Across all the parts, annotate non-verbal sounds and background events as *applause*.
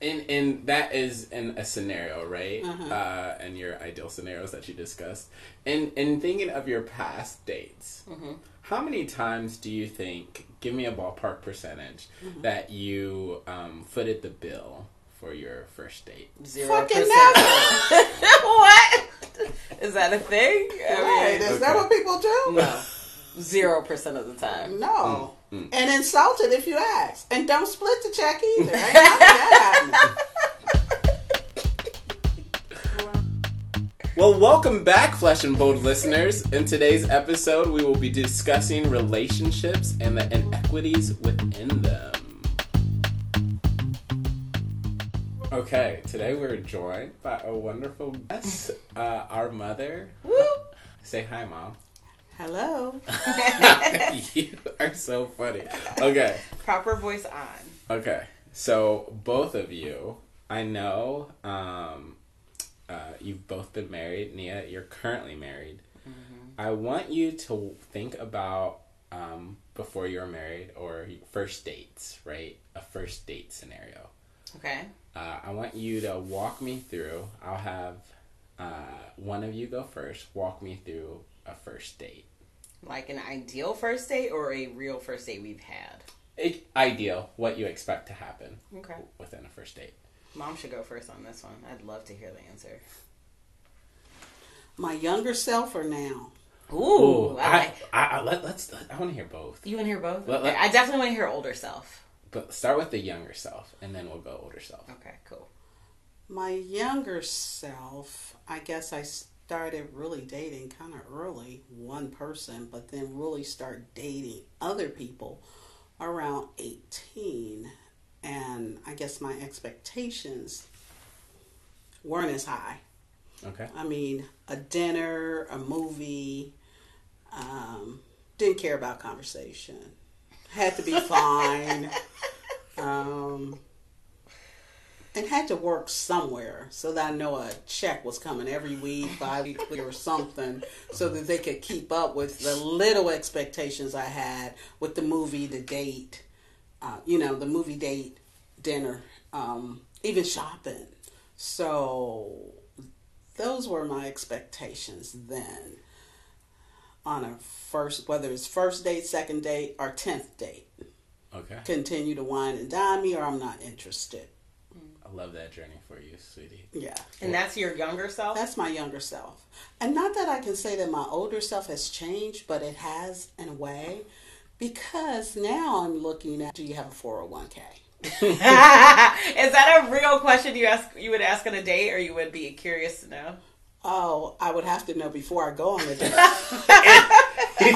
and and that is in a scenario, right? uh and your ideal scenarios that you discussed. And and thinking of your past dates, how many times do you think? Give me a ballpark percentage that you um, footed the bill for your first date. Zero Fucking percent. *laughs* what? Is that a thing? I Right, mean, is that what people do? no. Zero percent of the time. No. Mm, And insulted if you ask. And don't split the check either. Ain't none of that happening. *laughs* Well, welcome back, Flesh and Bold listeners. In today's episode, we will be discussing relationships and the inequities within them. Okay, today we're joined by a wonderful guest, uh, our mother. Woo. Say hi, mom. Hello. *laughs* you are so funny. Okay, Proper voice on. okay. So both of you, I know, um, uh, you've both been married. Nia, you're currently married. I want you to think about um, before you're married or first dates, right? A first date scenario. Okay. Uh, I want you to walk me through. I'll have uh, one of you go first. Walk me through a first date. Like an ideal first date or a real first date we've had? I- ideal. What you expect to happen Okay. within a first date. Mom should go first on this one. I'd love to hear the answer. My younger self or now? Ooh, I, I. I, I let, let's. I want to hear both. You want to hear both? Let- Okay, let- I definitely want to hear older self. But start with the younger self, and then we'll go older self. Okay, cool. My younger self, I guess I started really dating kind of early, one person, but then really start dating other people around 18. And I guess my expectations weren't as high. Okay. I mean, a dinner, a movie, um, didn't care about conversation. Had to be *laughs* fine. um, and had to work somewhere so that I know a check was coming every week, bi-weekly or something, so that they could keep up with the little expectations I had with the movie, the date, uh, you know, the movie date, dinner, um, even shopping. So those were my expectations then on a first whether it's first date second date or 10th date Okay. continue to wine and dine me or i'm not interested I love that journey for you, sweetie. yeah And that's your younger self? that's my younger self and not that i can say that my older self has changed but it has in a way because now i'm looking at do you have a 401k *laughs* Is that a real question you ask? You would ask on a date, or you would be curious to know? oh i would have to know before i go on the date *laughs*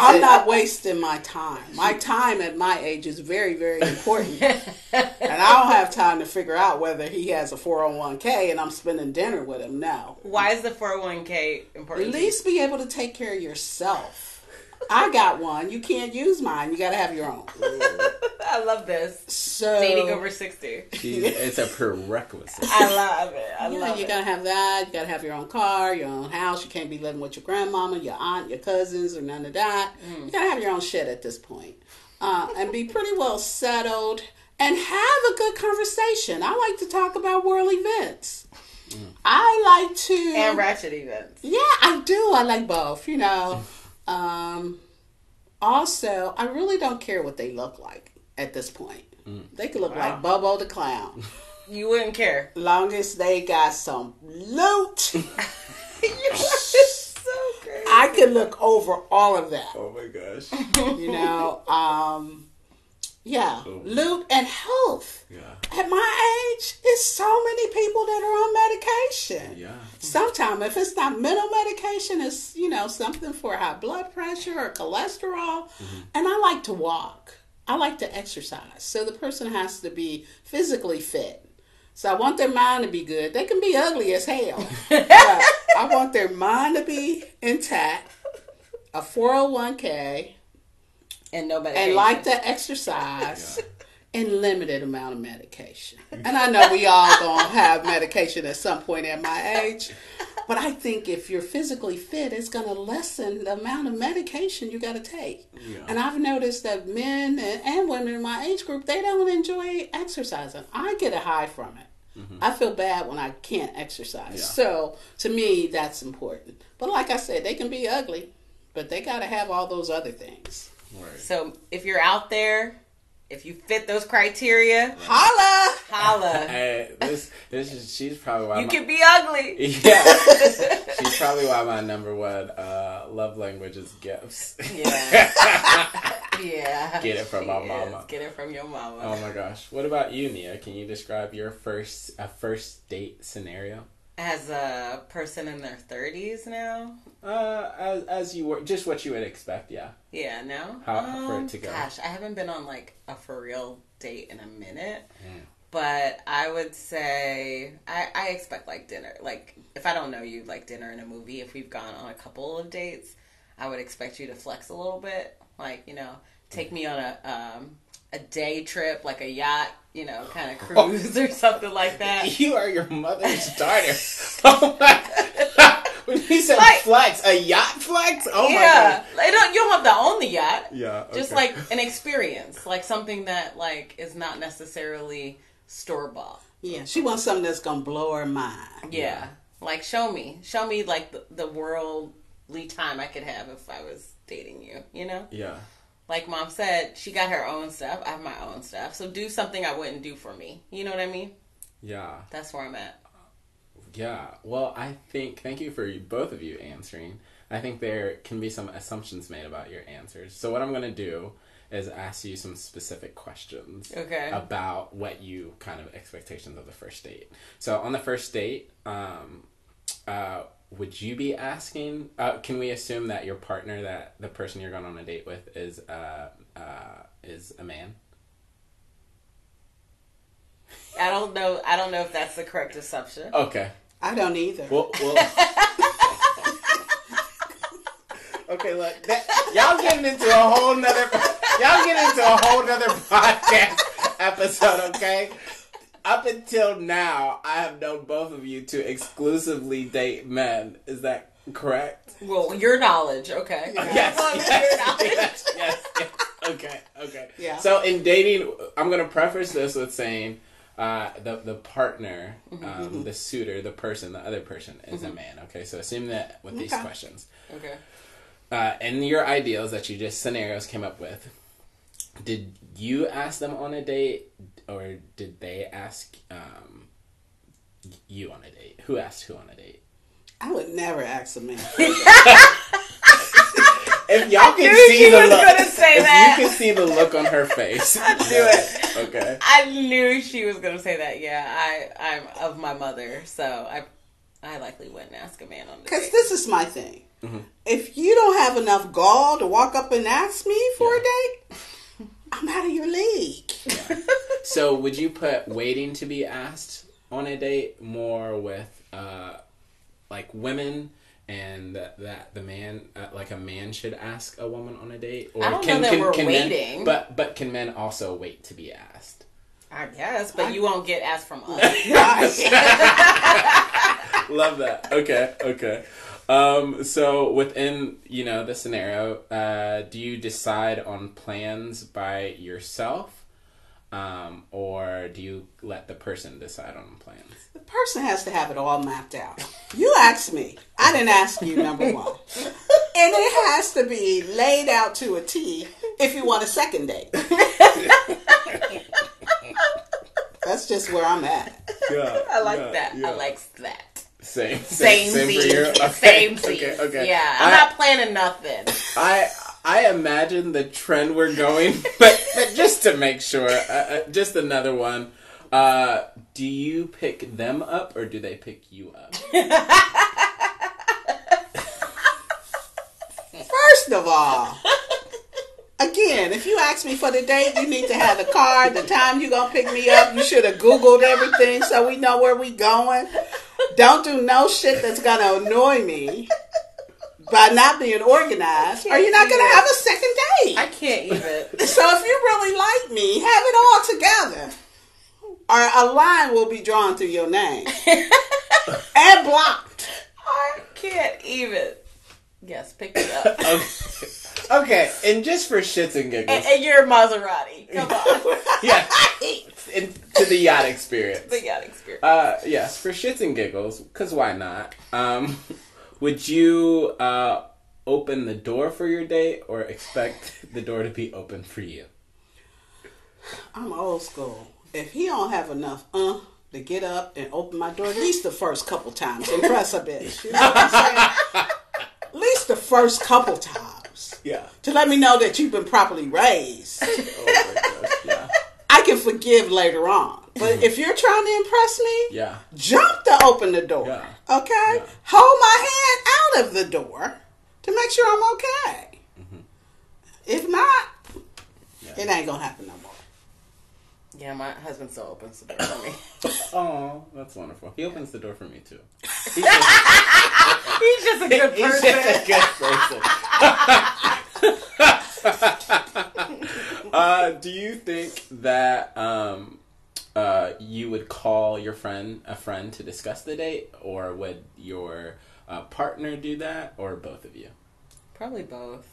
I'm not wasting my time. My time at my age is very, very important. *laughs* and I don't have time to figure out whether he has a 401k and I'm spending dinner with him. No. Why is the four hundred one k important? At least be able to take care of yourself. I got one. You can't use mine. You got to have your own. *laughs* I love this So dating over sixty. She, it's a prerequisite. I love it. I Yeah, love you it. gotta have that. You gotta have your own car, your own house. You can't be living with your grandmama, your aunt, your cousins, or none of that. You gotta have your own shit at this point, uh, and be pretty well settled and have a good conversation. I like to talk about world events. I like to and ratchet events. yeah, I do. I like both. You know. *laughs* Um, also, I really don't care what they look like at this point. They could look like Bobo the Clown. *laughs* You wouldn't care. Long as they got some loot, *laughs* *laughs* you are so great. I could look over all of that. oh my gosh. You know, um, yeah, loot and health. Yeah. At my age, it's so many people that are on medication. Yeah. Sometimes, if it's not mental medication, it's you know something for high blood pressure or cholesterol. Mm-hmm. And I like to walk. I like to exercise. So the person has to be physically fit. So I want their mind to be good. They can be ugly as hell. *laughs* I want their mind to be intact. A 401k and no and like to exercise and limited amount of medication. And I know we all gonna have medication at some point at my age, but I think if you're physically fit, it's gonna lessen the amount of medication you got to take. Yeah. And I've noticed that men and, and women in my age group they don't enjoy exercising. I get a high from it. Mm-hmm. I feel bad when I can't exercise. Yeah. So to me, that's important. But like I said, they can be ugly, but they got to have all those other things. Word. So if you're out there, if you fit those criteria, Holla! holla. *laughs* Hey, this this is she's probably why You my, can be ugly. *laughs* yeah *laughs* she's probably why my number one uh, love language is gifts. Yeah. Yeah. Get it from my She mama. Get it from your mama. Oh my gosh! What about you, Nia? Can you describe your first a first date scenario? As a person in their 30s now? Uh, as as you were, just what you would expect. Yeah. Yeah, no. How- for it to go. Gosh, I haven't been on like a for real date in a minute. Mm. But I would say I, I expect like dinner. Like if I don't know you, like dinner and a movie. If we've gone on a couple of dates, I would expect you to flex a little bit. Like you know, take me on a um, a day trip, like a yacht. You know, kind of oh. cruise or something like that. *laughs* You are your mother's daughter. *laughs* oh my! when you said Like- flex, a yacht flex. Oh yeah, like, don't you don't have to own the yacht. my! Yeah. Just like an experience, like something that like is not necessarily store bought. Yeah, she wants something that's gonna blow her mind. Yeah. Like show me. Show me like the, the worldly time I could have if I was dating you, you know? Yeah. Like mom said, she got her own stuff, I have my own stuff. So do something I wouldn't do for me. You know what I mean? Yeah. That's where I'm at. Yeah. Well, I think thank you for both of you answering. I think there can be some assumptions made about your answers. So what I'm going to do is ask you some specific questions Okay. about what you kind of expectations of the first date. So on the first date, um, uh, would you be asking? Uh, can we assume that your partner, that the person you're going on a date with, is uh, uh, is a man? I don't know I don't know if that's the correct assumption. Okay. I don't either. Well, well. *laughs* okay, look, that, *laughs* y'all getting into a whole nother, y'all getting into a whole nother *laughs* podcast episode, okay? Up until now, I have known both of you to exclusively date men. Is that correct? Well, your knowledge, okay. *laughs* Yes, *laughs* Well, yes, your knowledge. yes, yes, yes. Okay, okay. Yeah. So in dating, I'm gonna preface this with saying uh, the the partner, um, the suitor, the person, the other person is a man. Okay, so assume that with these questions, Okay. uh, and your ideals that you just scenarios came up with. Did you ask them on a date, or did they ask um, you on a date? Who asked who on a date? I would never ask a man. *laughs* If y'all can see she the was look, gonna say if that. you can see the look on her face, *laughs* I knew it. *laughs* Okay. I knew she was gonna say that. Yeah, I I'm of my mother, so I I likely wouldn't ask a man on the Because this is my thing. If you don't have enough gall to walk up and ask me for a date, I'm out of your league. *laughs* So, would you put waiting to be asked on a date more with uh, like women, and that, that the man, uh, like a man, should ask a woman on a date? Or I don't know that we're men- waiting. but but can men also wait to be asked? I guess, but you won't get asked from us. *laughs* *laughs* Love that. Okay, okay. Um, so within you know the scenario, uh, do you decide on plans by yourself, um, or do you let the person decide on plans? The person has to have it all mapped out. You asked me. I didn't ask you, number one. And it has to be laid out to a T if you want a second date. *laughs* That's just where I'm at. Yeah, I like that. I like that. Same Same, same, Z. for you. *laughs* Okay, Same. Okay, okay. Yeah, I'm I, not planning nothing. I I imagine the trend we're going, *laughs* but but just to make sure, uh, uh, just another one. Uh, do you pick them up or do they pick you up? *laughs* First of all, again, if you ask me for the date, you need to have the card, the time you're gonna pick me up. You should have Googled everything so we know where we going. Don't do no shit that's gonna annoy me by not being organized, or you're not gonna have a second date. I can't even. So if you really like me, have it all together. Or a line will be drawn through your name. *laughs* and blocked. I can't even. Yes, pick it up. *laughs* okay. okay, and just for shits and giggles. and, and you're a Maserati. Come on. *laughs* yeah. *laughs* Into the yacht experience. the yacht experience. Uh, yes, for shits and giggles, because why not? Um, would you uh, open the door for your date or expect the door to be open for you? I'm old school. If he don't have enough uh to get up and open my door, at least the first couple times, impress a bitch. You know what I'm saying? At least the first couple times. Yeah. To let me know that you've been properly raised. Oh gosh, yeah. I can forgive later on. But mm-hmm. if you're trying to impress me, Yeah. jump to open the door. Yeah. Okay? Yeah. Hold my hand out of the door to make sure I'm okay. Mm-hmm. If not, it ain't gonna happen no more. Yeah, my husband still opens the door for me. *coughs* Oh, that's wonderful. He opens the door for me too. *laughs* He's He's just a good person. *laughs* He's person. just a good person. *laughs* uh, do you think that um, uh, you would call your friend a friend to discuss the date, or would your uh, partner do that, or both of you? Probably both.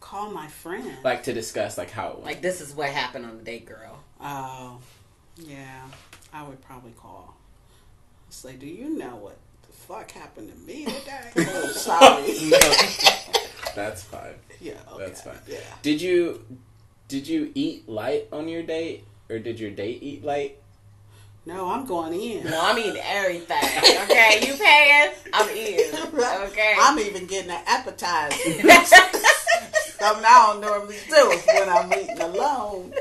Call my friend. Like to discuss like how it went. Like this is what happened on the date, girl. Oh, yeah. I would probably call. Say, do you know what the fuck happened to me today? *laughs* oh, sorry. No. *laughs* That's fine. Yeah, okay. That's fine. Yeah. Did you did you eat light on your date, or did your date eat light? No, I'm going in. No, I'm eating everything. Okay, you paying? I'm eating. *laughs* Okay. I'm even getting an appetizer. Something I don't normally do when I'm eating alone.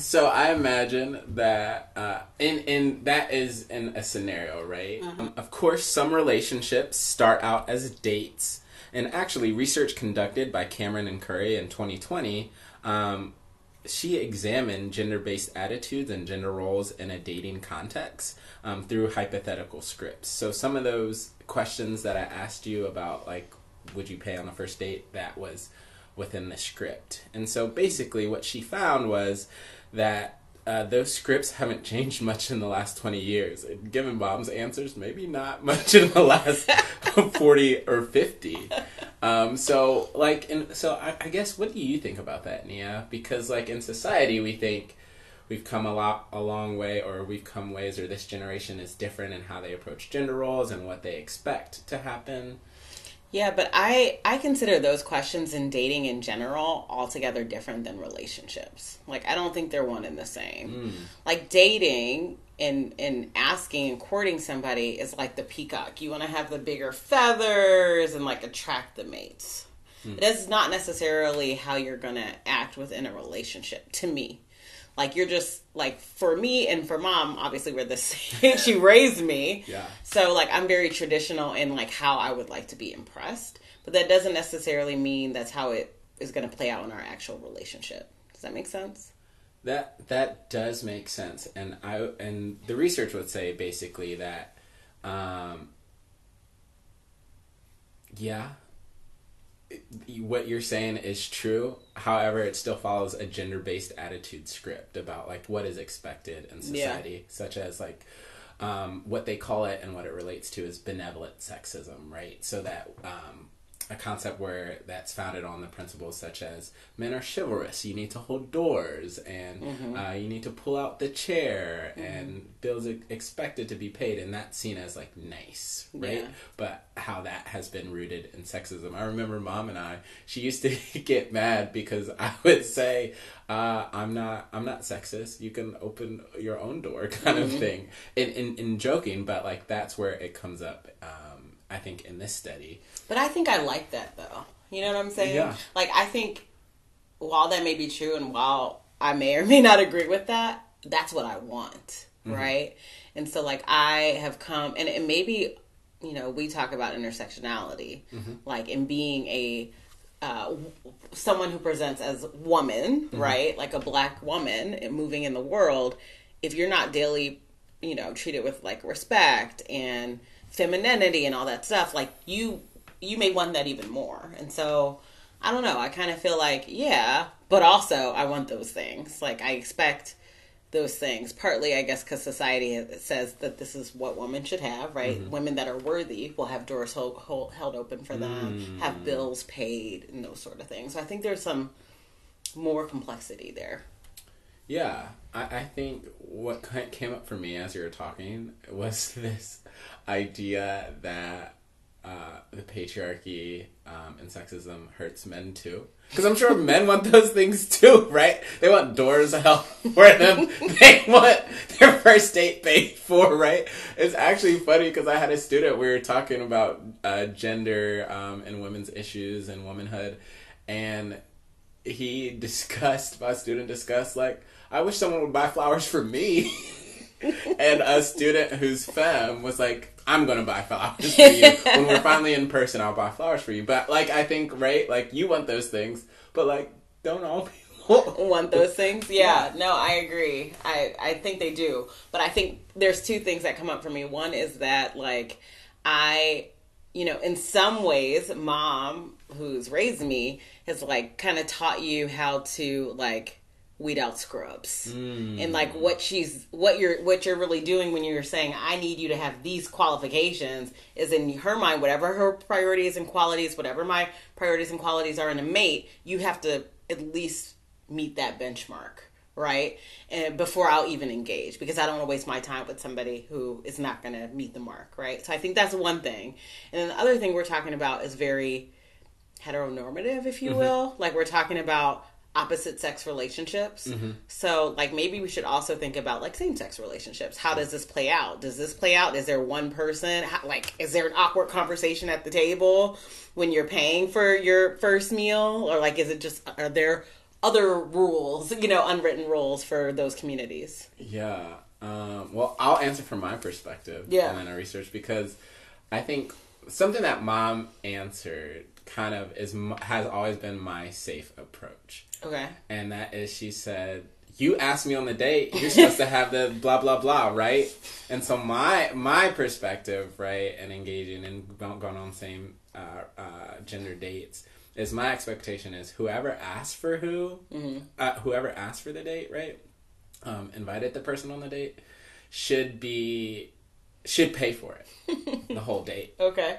So I imagine that, uh, and and that is in a scenario, right? Um, of course, some relationships start out as dates, and actually, research conducted by Cameron and Curry in 2020, um, she examined gender-based attitudes and gender roles in a dating context um, through hypothetical scripts. So some of those questions that I asked you about, like, would you pay on a first date, that was within the script. And so basically, what she found was that uh, those scripts haven't changed much in the last 20 years. Given Bob's answers, maybe not *laughs* much in the last *laughs* 40 or 50. Um, so, like, and so I, I guess, what do you think about that, Nia? Because, like, in society, we think we've come a lot a long way or we've come ways or this generation is different in how they approach gender roles and what they expect to happen Yeah, but I I consider those questions in dating in general altogether different than relationships. Like I don't think they're one and the same. Mm. Like dating and and asking and courting somebody is like the peacock. You want to have the bigger feathers and like attract the mates. Hmm. That's not necessarily how you're gonna act within a relationship. To me, like you're just like for me and for mom. Obviously, we're the *laughs* same. she raised me. Yeah. So like I'm very traditional in like how I would like to be impressed, but that doesn't necessarily mean that's how it is going to play out in our actual relationship. Does that make sense? That that does make sense, and I and the research would say basically that, um, yeah, what you're saying is true. However, it still follows a gender based attitude script about like what is expected in Yeah. society, such as like. Um, what they call it and what it relates to is benevolent sexism, right? So that um, a concept where that's founded on the principles such as men are chivalrous, you need to hold doors, and uh, you need to pull out the chair, and bills are expected to be paid, and that's seen as like nice, right? Yeah. But how that has been rooted in sexism. I remember mom and I, she used to *laughs* get mad because I would say, uh, I'm not I'm not sexist. You can open your own door *laughs* kind of thing. In, in in joking, but like that's where it comes up um, I think in this study. But I think I like that though. You know what I'm saying? Yeah. Like I think while that may be true and while I may or may not agree with that, that's what I want, mm-hmm. right? And so like I have come and it maybe you know, we talk about intersectionality, mm-hmm. like in being a uh, someone who presents as woman, mm-hmm. right? Like a black woman moving in the world. If you're not daily, you know, treated with like respect and femininity and all that stuff, like you, you may want that even more. And so, I don't know. I kind of feel like, yeah, but also I want those things. Like I expect those things. Partly, I guess, because society says that this is what women should have, right? Mm-hmm. Women that are worthy will have doors hold, hold, held open for them, Mm. have bills paid, and those sort of things. So I think there's some more complexity there. Yeah, I, I think what came up for me as you were talking was *laughs* this idea that uh, the patriarchy um, and sexism hurts men too. Because I'm sure men want those things too, right? They want doors held *laughs* for them. they want their first date paid for, right? It's actually funny because I had a student. We were talking about uh, gender um, and women's issues and womanhood, and he *laughs* discussed my student discussed like I wish someone would buy flowers for me. *laughs* *laughs* and a student who's femme was like, I'm gonna buy flowers for you. *laughs* when we're finally in person, I'll buy flowers for you. But like I think, right, like you want those things, but like don't all people *laughs* want those things. Yeah, no, I agree. I I think they do, but I think there's two things that come up for me. One is that like I, you know, in some ways, mom who's raised me has like kind of taught you how to like weed out scrubs hmm. and like what she's what you're what you're really doing when you're saying i need you to have these qualifications is in her mind whatever her priorities and qualities whatever my priorities and qualities are in a mate you have to at least meet that benchmark right? And before i'll even engage because i don't want to waste my time with somebody who is not going to meet the mark right? So i think that's one thing. And then the other thing we're talking about is very heteronormative if you mm-hmm. will. Like we're talking about opposite sex relationships. So, like, maybe we should also think about like same sex relationships. How does this play out? Does this play out? Is there one person? How, like, is there an awkward conversation at the table when you're paying for your first meal? Or, like, is it just, are there other rules, you know, unwritten rules for those communities? Yeah. Um, well, I'll answer from my perspective. Yeah. And then I research because I think something that mom answered kind of is has always been my safe approach, Okay. and that is she said. You asked me on the date. You're supposed to have the blah blah blah, right? And so my my perspective, right, and engaging and going on same uh, uh, gender dates is my expectation is whoever asked for who, uh, whoever asked for the date, right, um, invited the person on the date should be should pay for it *laughs* the whole date Okay.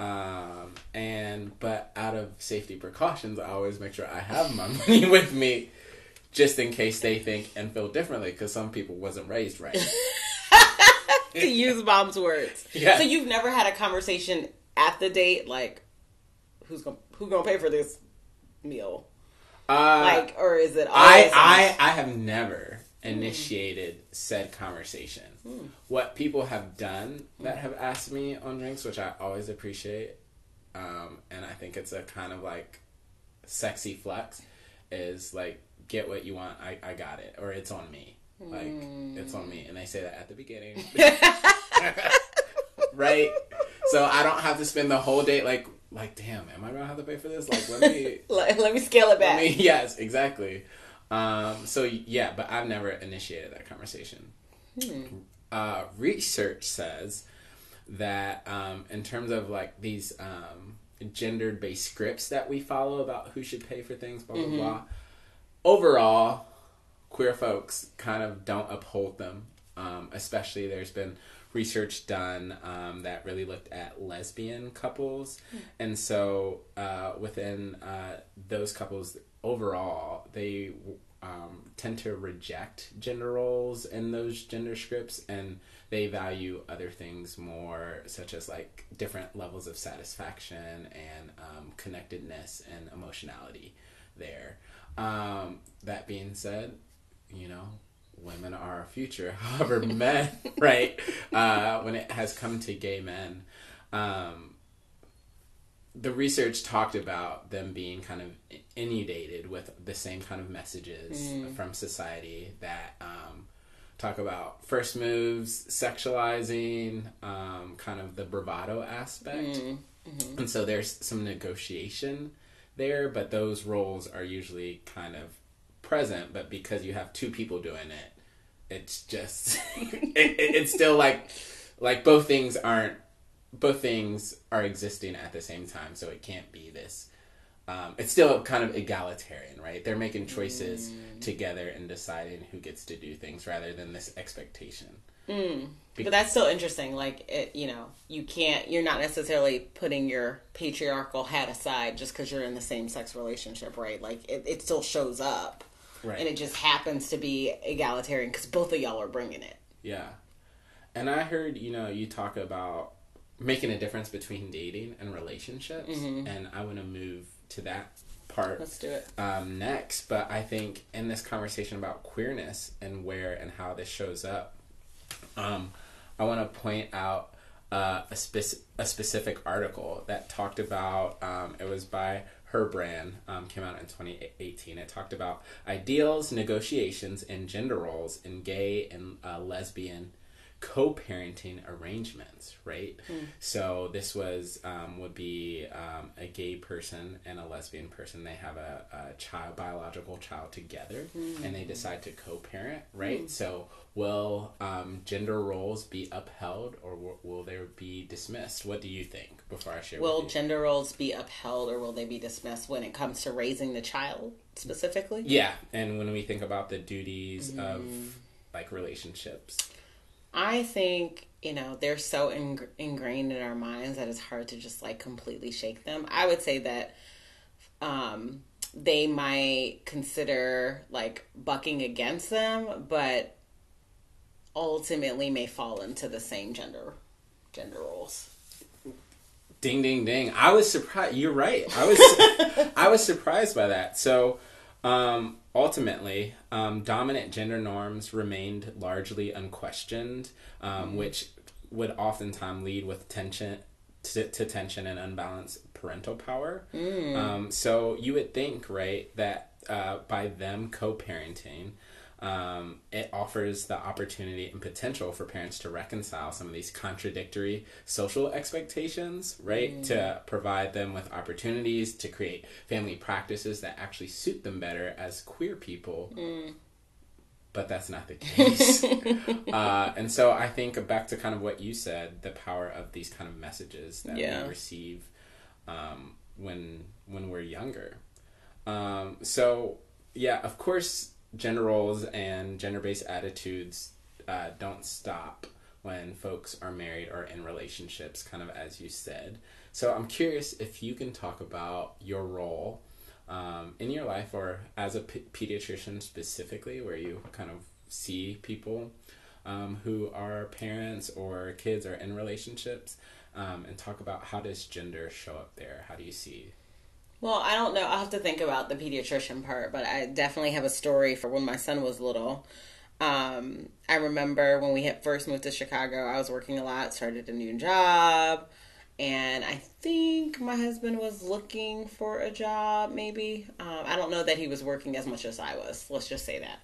Um, and but out of safety precautions i always make sure i have my *laughs* money with me just in case they think and feel differently because some people wasn't raised right *laughs* to use mom's words. Yeah. So you've never had a conversation at the date like who's going to who going to pay for this meal? uh, Like or is it I, I I have never initiated said conversation. What people have done that have asked me on drinks, which I always appreciate, um, and I think it's a kind of like sexy flex, is like get what you want. I, I got it, or it's on me. Like it's on me, and they say that at the beginning, *laughs* right? So I don't have to spend the whole date like like damn, am I gonna have to pay for this? Like let me *laughs* let, let me scale it back. Mean, yes, exactly. Um, so yeah, but I've never initiated that conversation. Uh, research says that um, in terms of like these um, gendered based scripts that we follow about who should pay for things, blah blah blah. Overall, queer folks kind of don't uphold them. Um, especially, there's been research done um, that really looked at lesbian couples, and so uh, within uh, those couples, overall, they um, tend to reject gender roles in those gender scripts, and they value other things more, such as like different levels of satisfaction and um, connectedness and emotionality there. Um, that being said, you know, women are our future. *laughs* However, men, right, *laughs* uh, when it has come to gay men, um, the research talked about them being kind of inundated with the same kind of messages from society that um, talk about first moves, sexualizing, um, kind of the bravado aspect. And so there's some negotiation there, but those roles are usually kind of present. But because you have two people doing it, it's just *laughs* it, it, it's still like like both things aren't both things are existing at the same time, so it can't be this um, it's still kind of egalitarian, right? They're making choices mm. together and deciding who gets to do things rather than this expectation. Mm. But that's still interesting. Like it, you know, you can't. You're not necessarily putting your patriarchal hat aside just because you're in the same sex relationship, right? Like it, it still shows up, right? And it just happens to be egalitarian because both of y'all are bringing it. Yeah, and I heard you know you talk about making a difference between dating and relationships, mm-hmm. and I want to move to that part. Let's do it um, next. But I think in this conversation about queerness and where and how this shows up, um, I want to point out uh, a, a specific article that talked about. Um, it was by Herbrand, um, came out in 2018. It talked about ideals, negotiations, and gender roles in gay and uh, lesbian co-parenting arrangements right mm. so this was um, would be um, a gay person and a lesbian person they have a, a child biological child together mm. and they decide to co-parent right mm. so will um, gender roles be upheld or w- will they be dismissed what do you think before i share will gender roles be upheld or will they be dismissed when it comes to raising the child specifically yeah and when we think about the duties of mm. like relationships I think you know they're so ing- ingrained in our minds that it's hard to just like completely shake them. I would say that um, they might consider like bucking against them, but ultimately may fall into the same gender gender roles. Ding ding ding! I was surprised. You're right. I was *laughs* I was surprised by that. So um, ultimately, um, dominant gender norms remained largely unquestioned, um, mm-hmm. which would oftentimes lead with tension to, to tension and unbalanced parental power. Mm. Um, so you would think, right, that uh, by them co-parenting, um, it offers the opportunity and potential for parents to reconcile some of these contradictory social expectations, right? Mm. To provide them with opportunities to create family practices that actually suit them better as queer people. Mm. But that's not the case. *laughs* uh, and so I think back to kind of what you said the power of these kind of messages that yeah. we receive um, when when we're younger. Um, so, yeah, of course, gender roles and gender based attitudes uh, don't stop when folks are married or in relationships, kind of as you said. So I'm curious if you can talk about your role um, in your life or as a p- pediatrician specifically, where you kind of see people um, who are parents or kids or in relationships, um, and talk about how does gender show up there? How do you see well, I don't know. I'll have to think about the pediatrician part, but I definitely have a story for when my son was little. Um, I remember when we had first moved to Chicago, I was working a lot, started a new job, and I think my husband was looking for a job, maybe. Um, I don't know that he was working as much as I was, let's just say that.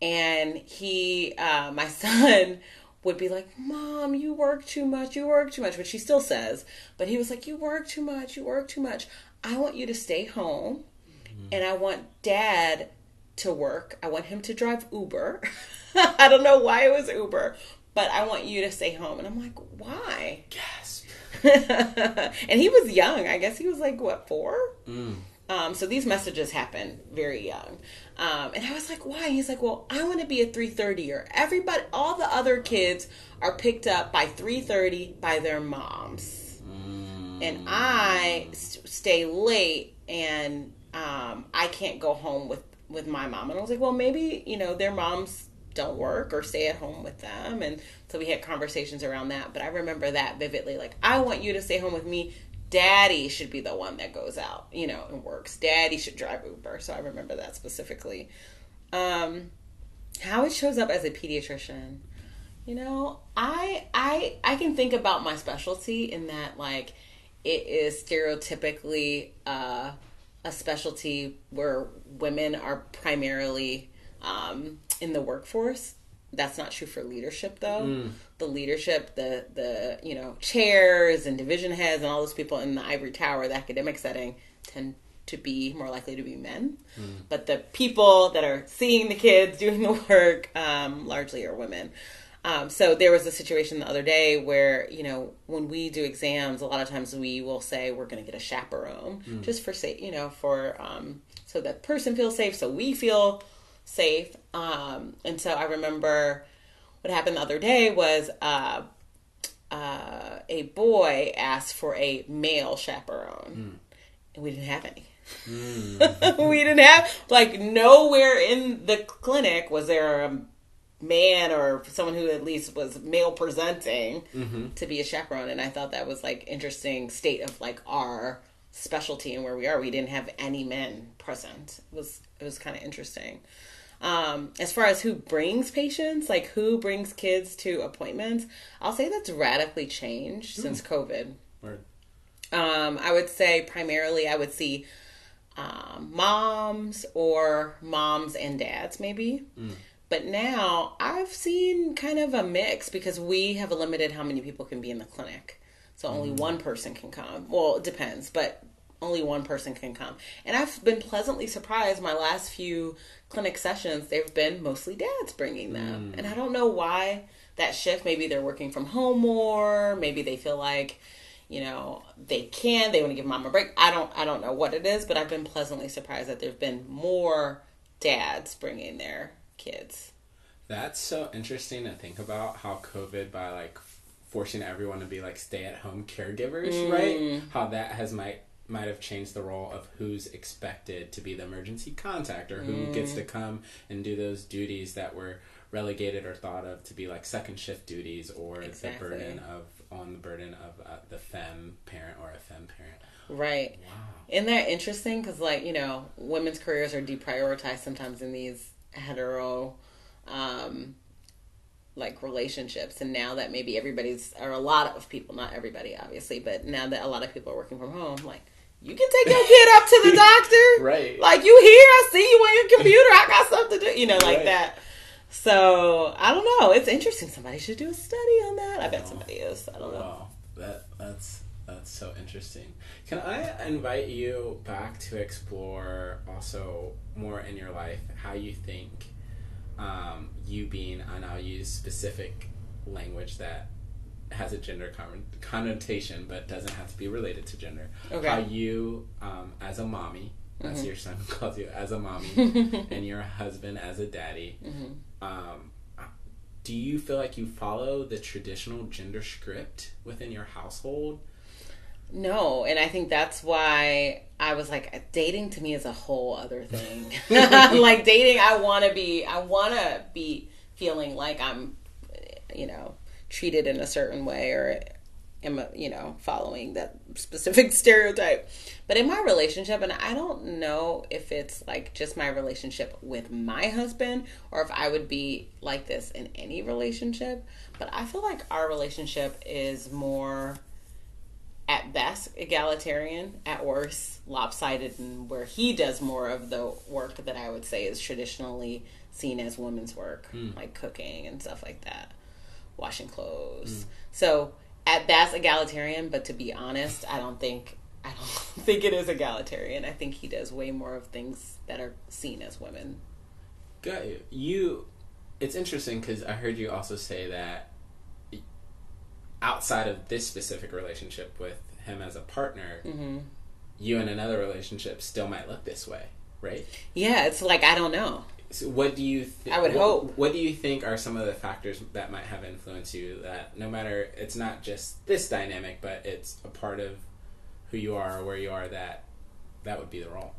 And he, uh, my *laughs* son, would be like, Mom, you work too much, you work too much, which he still says. But he was like, You work too much, you work too much. I want you to stay home mm-hmm. and I want dad to work. I want him to drive Uber. *laughs* I don't know why it was Uber, but I want you to stay home. And I'm like, why? Gasp. *laughs* and he was young. I guess he was like, what, four? Mm. Um, so these messages happen very young. Um, and I was like, why? He's like, well, I want to be a 3.30er. Everybody, all the other kids are picked up by 3.30 by their moms and I stay late and um, I can't go home with with my mom. And I was like, well, maybe you know their moms don't work or stay at home with them, and so we had conversations around that. But I remember that vividly. Like, I want you to stay home with me. Daddy should be the one that goes out, you know, and works. Daddy should drive Uber. So I remember that specifically. Um, how it shows up as a pediatrician, you know, I I I can think about my specialty in that like it is stereotypically uh, a specialty where women are primarily um, in the workforce. That's not true for leadership, though. Mm. The leadership, the the you know chairs and division heads and all those people in the ivory tower, the academic setting, tend to be more likely to be men. Mm. But the people that are seeing the kids doing the work um, largely are women. Um, so there was a situation the other day where you know when we do exams, a lot of times we will say we're going to get a chaperone just for say you know for um, so that person feels safe, so we feel safe. Um, and so I remember what happened the other day was uh, uh, a boy asked for a male chaperone, and we didn't have any. *laughs* we didn't have like nowhere in the clinic was there a man or someone who at least was male presenting to be a chaperone. And i thought that was like interesting state of like our specialty and where we are. We didn't have any men present. It was it was kind of interesting. Um, as far as who brings patients like who brings kids to appointments i'll say that's radically changed since covid. Word. um, I would say primarily I would see um, moms or moms and dads maybe. But now I've seen kind of a mix because we have limited how many people can be in the clinic. So only mm. one person can come. Well, it depends, but only one person can come. And I've been pleasantly surprised my last few clinic sessions, they've been mostly dads bringing them. Mm. And I don't know why that shift. Maybe they're working from home more. Maybe they feel like, you know, they can. They want to give mom a break. I don't. I don't know what it is, but I've been pleasantly surprised that there've been more dads bringing their kids. That's so interesting to think about how COVID by like forcing everyone to be like stay at home caregivers, right? How that has might might have changed the role of who's expected to be the emergency contact or who gets to come and do those duties that were relegated or thought of to be like second shift duties or Exactly. the burden of on the burden of uh, the fem parent or a fem parent. Right. Isn't that interesting? Because, like, you know, women's careers are deprioritized sometimes in these hetero, um, like, relationships. And now that maybe everybody's, or a lot of people, not everybody, obviously, but now that a lot of people are working from home, like, you can take your kid up to the *laughs* doctor. Right. Like, you here, I see you on your computer, I got something to do, you know, like Right. that. So, I don't know. It's interesting. Somebody should do a study on that. I bet somebody is. I don't know. That that's that's so interesting. Can I invite you back to explore also more in your life how you think um, you being and I'll use specific language that has a gender con- connotation but doesn't have to be related to gender. Okay. How you um, as a mommy, as your son *laughs* calls you as a mommy, *laughs* and your husband as a daddy. Um, do you feel like you follow the traditional gender script within your household? No, and I think that's why I was like, dating to me is a whole other thing. *laughs* *laughs* like dating, I want to be, I want to be feeling like I'm, you know, treated in a certain way or am, you know, following that specific *laughs* stereotype. But in my relationship, and I don't know if it's like just my relationship with my husband or if I would be like this in any relationship, but I feel like our relationship is more at best egalitarian, at worst lopsided, and where he does more of the work that I would say is traditionally seen as women's work, hmm. like cooking and stuff like that, washing clothes. Hmm. So at best egalitarian, but to be honest, I don't think I don't *laughs* think it is egalitarian. I think he does way more of things that are seen as women. Got you. You. It's interesting because I heard you also say that outside of this specific relationship with him as a partner, mm-hmm. you in another relationship still might look this way, right? Yeah, it's like I don't know. So what do you? Th- I would what, hope. What do you think are some of the factors that might have influenced you? That no matter, it's not just this dynamic, but it's a part of who you are or where you are. That that would be the role.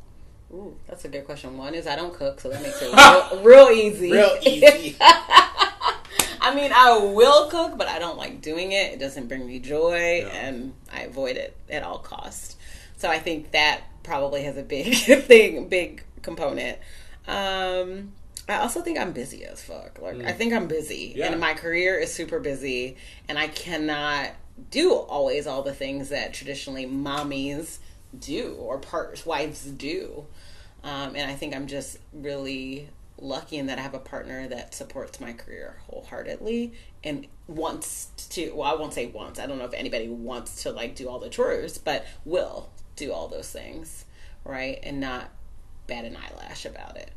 Ooh, that's a good question. One is I don't cook, so that makes it *laughs* real, real easy. Real *laughs* easy. I mean, I will cook, but I don't like doing it. It doesn't bring me joy, and I avoid it at all costs. So I think that probably has a big *laughs* thing, big component. Um, I also think I'm busy as fuck. Like I think I'm busy, Yeah. and my career is super busy, and I cannot do always all the things that traditionally mommies do or part wives do. Um, and I think I'm just really lucky in that I have a partner that supports my career wholeheartedly and wants to. Well, I won't say wants. I don't know if anybody wants to like do all the chores, but will do all those things, right? And not bat an eyelash about it.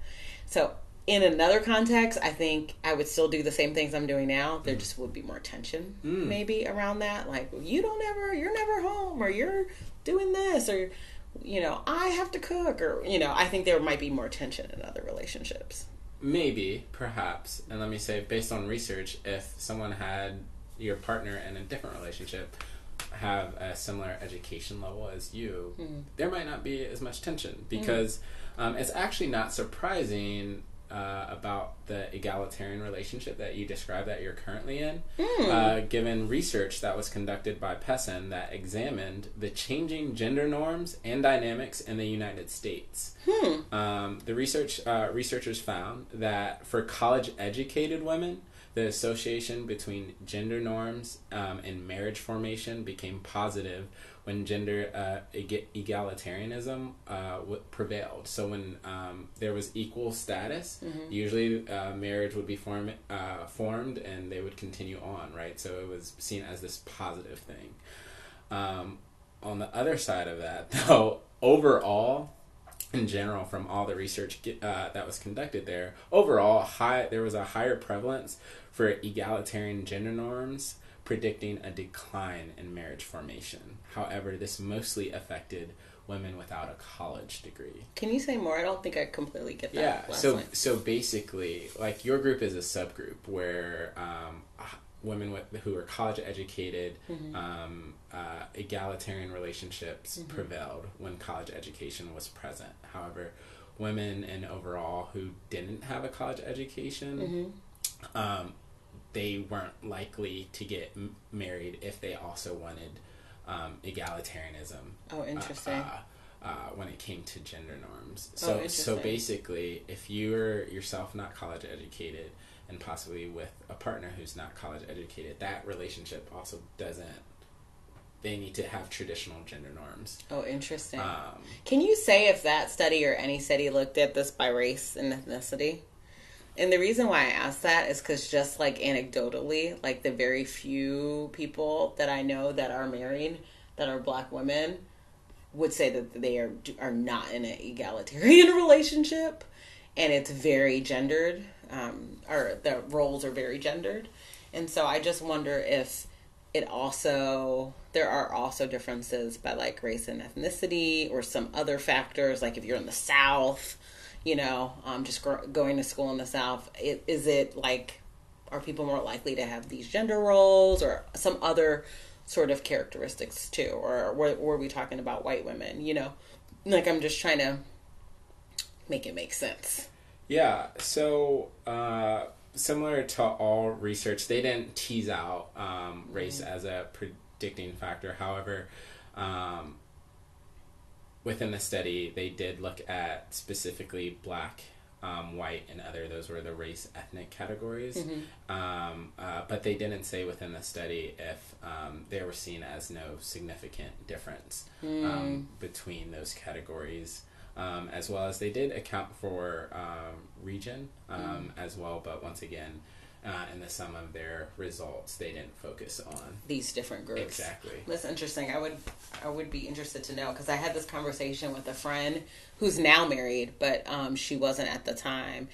So in another context, I think I would still do the same things I'm doing now. There just would be more tension, Mm. maybe around that. Like you don't ever, you're never home, or you're doing this, or you know, I have to cook, or you know, I think there might be more tension in other relationships. Maybe, perhaps, and let me say, based on research, if someone had your partner in a different relationship have a similar education level as you, there might not be as much tension because um, it's actually not surprising uh, about the egalitarian relationship that you describe that you're currently in, uh, given research that was conducted by Pessin that examined the changing gender norms and dynamics in the United States. Um, the research uh, researchers found that for college-educated women, the association between gender norms um, and marriage formation became positive when gender uh, egalitarianism uh, w- prevailed. So when um, there was equal status, usually uh, marriage would be form- uh, formed and they would continue on, right? So it was seen as this positive thing. Um, on the other side of that, *laughs* though, overall, in general, from all the research uh, that was conducted there, overall, high there was a higher prevalence for egalitarian gender norms, predicting a decline in marriage formation. However, this mostly affected women without a college degree. Can you say more? I don't think I completely get that. Yeah. So line. so basically, like your group is a subgroup where um, women with, who are college educated, Mm-hmm. um, uh, egalitarian relationships prevailed when college education was present. However, women and overall who didn't have a college education. Mm-hmm. Um, they weren't likely to get m- married if they also wanted um, egalitarianism oh, interesting. uh, uh, when it came to gender norms. Oh, So, so basically, if you're yourself not college educated and possibly with a partner who's not college educated, that relationship also doesn't. They need to have traditional gender norms. oh, interesting. Um, Can you say if that study or any study looked at this by race and ethnicity? And the reason why I ask that is because just like anecdotally, like the very few people that I know that are married that are black women would say that they are are not in an egalitarian *laughs* relationship, and it's very gendered, um, or the roles are very gendered, and so I just wonder if it also there are also differences by like race and ethnicity or some other factors like if you're in the south you know um, just gr- going to school in the south it, is it like are people more likely to have these gender roles or some other sort of characteristics too? Or were, were we talking about white women you know? Like i'm just trying to make it make sense. Yeah, so uh, similar to all research, they didn't tease out um, race as a predicting factor. However, um, within the study, they did look at specifically black, um, white, and other. Those were the race ethnic categories. Um, uh, but they didn't say within the study if um, they were seen as no significant difference um, between those categories. Um, as well as they did account for um, region um, as well, but once again, uh, in the sum of their results, they didn't focus on these different groups exactly. That's interesting. I would I would be interested to know because I had this conversation with a friend who's now married, but um, she wasn't at the time,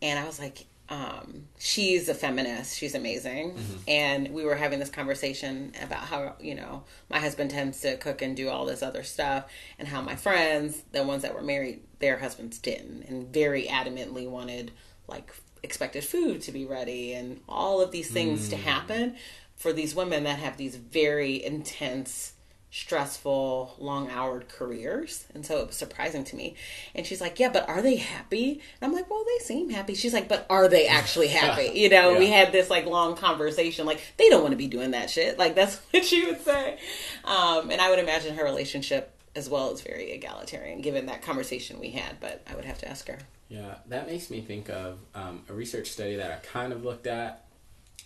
and I was like, um, she's a feminist. She's amazing, and we were having this conversation about how you know my husband tends to cook and do all this other stuff, and how my friends, the ones that were married, their husbands didn't, and very adamantly wanted like expected food to be ready and all of these things to happen for these women that have these very intense stressful long houred careers. And so it was surprising to me. And she's like yeah but are they happy? And i'm like well they seem happy. She's like but are they actually happy? *laughs* You know we had this like long conversation like they don't want to be doing that shit. Like that's *laughs* what she would say. Um, and i would imagine her relationship as well is very egalitarian given that conversation we had but i would have to ask her Yeah, that makes me think of um, a research study that I kind of looked at.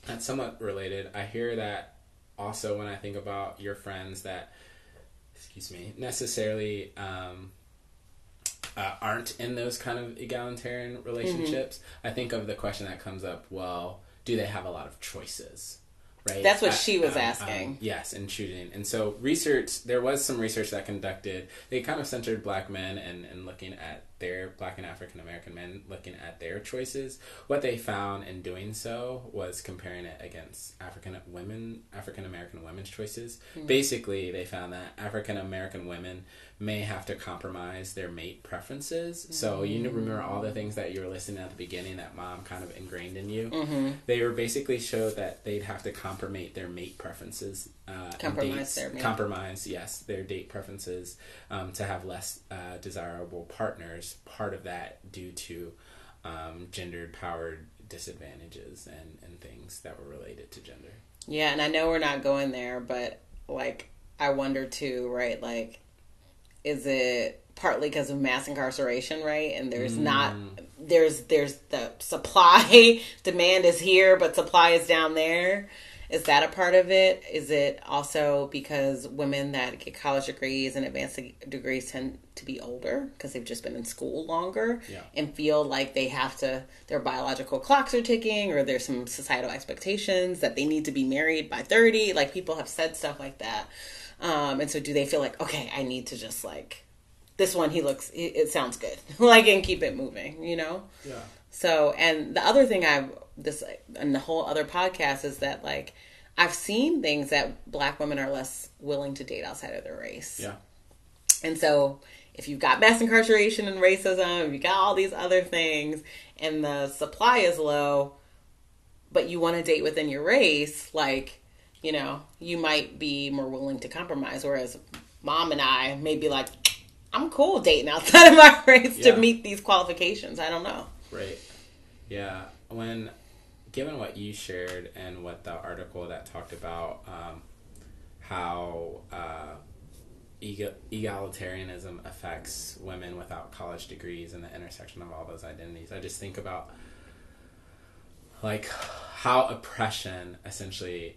That's somewhat related. I hear that also when I think about your friends that, excuse me, necessarily um, uh, aren't in those kind of egalitarian relationships. I think of the question that comes up. Well, do they have a lot of choices? Right. That's what Uh, she was um, asking. um, yes, in choosing. And so research, there was some research that conducted. They kind of centered black men and and looking at their black and African American men looking at their choices, what they found in doing so was comparing it against African women, African American women's choices. Mm-hmm. Basically, they found that African American women may have to compromise their mate preferences. Mm-hmm. So you remember all the things that you were listening at the beginning that mom kind of ingrained in you. Mm-hmm. They were basically showed that they'd have to compromise their mate preferences. Uh, compromise their mate. Compromise, yes, their date preferences um, to have less uh, desirable partners. Part of that due to um, gendered powered disadvantages and, and things that were related to gender. Yeah, and I know we're not going there, but like I wonder too, right? Like is it partly because of mass incarceration, right? And there's mm. not there's there's the supply *laughs* demand is here, but supply is down there. Is that a part of it? Is it also because women that get college degrees and advanced degrees tend to be older because they've just been in school longer yeah. and feel like they have to, their biological clocks are ticking or there's some societal expectations that they need to be married by 30? Like people have said stuff like that. Um, and so do they feel like, okay, I need to just like, this one, he looks, it sounds good, *laughs* like, and keep it moving, you know? Yeah. So, and the other thing I've, this, and the whole other podcast is that, like, I've seen things that black women are less willing to date outside of their race. Yeah. And so, if you've got mass incarceration and racism, you got all these other things, and the supply is low, but you want to date within your race, like, you know, you might be more willing to compromise. Whereas mom and I may be like, I'm cool dating outside of my *laughs* race yeah. to meet these qualifications. I don't know. Right. Yeah. When given what you shared and what the article that talked about um, how uh, egalitarianism affects women without college degrees and the intersection of all those identities, I just think about like how oppression essentially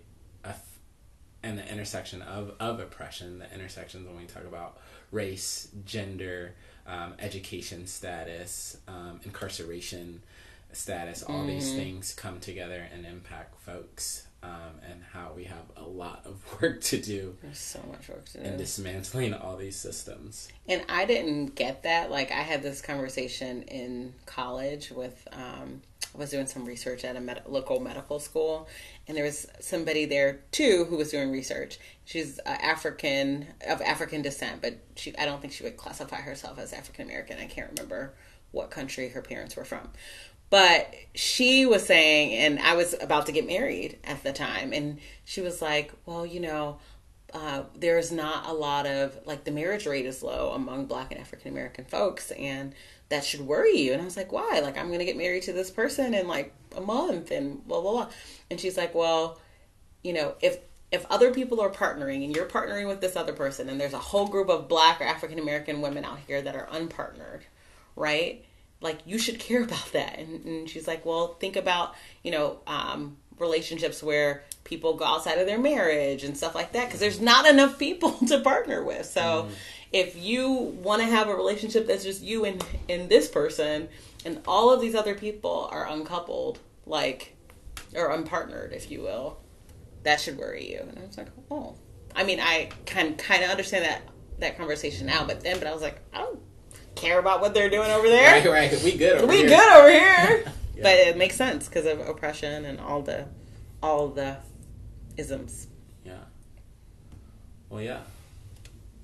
and the intersection of, of oppression, the intersections when we talk about race, gender, um, education status, um, incarceration status, all mm-hmm. these things come together and impact folks. Um, and how we have a lot of *laughs* work to do. There's so much work to do. In dismantling all these systems. And I didn't get that. Like, I had this conversation in college with um, I was doing some research at a med- local medical school, and there was somebody there too who was doing research. She's uh, African of African descent, but she I don't think she would classify herself as African American. I can't remember what country her parents were from. But she was saying, and I was about to get married at the time, and she was like, "Well, you know, uh, there's not a lot of like the marriage rate is low among Black and African American folks, and that should worry you. And I was like, why? Like, I'm to get married to this person in like a month and blah, blah, blah. And she's like, well, you know, if, if other people are partnering and you're partnering with this other person and there's a whole group of black or African American women out here that are unpartnered, right? Like, you should care *laughs* about that. And, and she's like, well, think about, you know, um, relationships where people go outside of their marriage and stuff like that because there's not enough people *laughs* to partner with. So, mm if you want to have a relationship that's just you and and this person and all of these other people are uncoupled like or unpartnered if you will that should worry you and i was like oh i mean i can kind of understand that that conversation now but then but i was like i don't care about what they're doing over there right right we good we here. good over here *laughs* yeah. but it makes sense because of oppression and all the all the isms yeah well yeah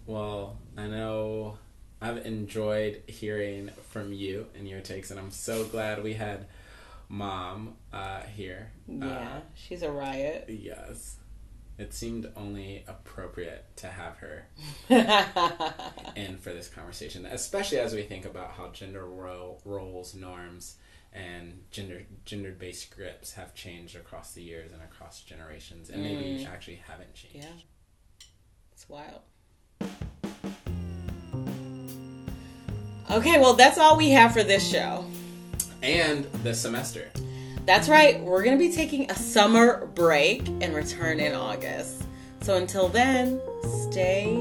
well I know I've enjoyed hearing from you and your takes, and I'm so glad we had mom uh, here. Yeah, uh, she's a riot. Yes. It seemed only appropriate to have her *laughs* in for this conversation, especially as we think about how gender role, roles, norms, and gender gender based scripts have changed across the years and across generations, and mm. maybe actually haven't changed. Yeah, it's wild. Okay, well, that's all we have for this show. And the semester. That's right. We're going to be taking a summer break and return in August. So until then, stay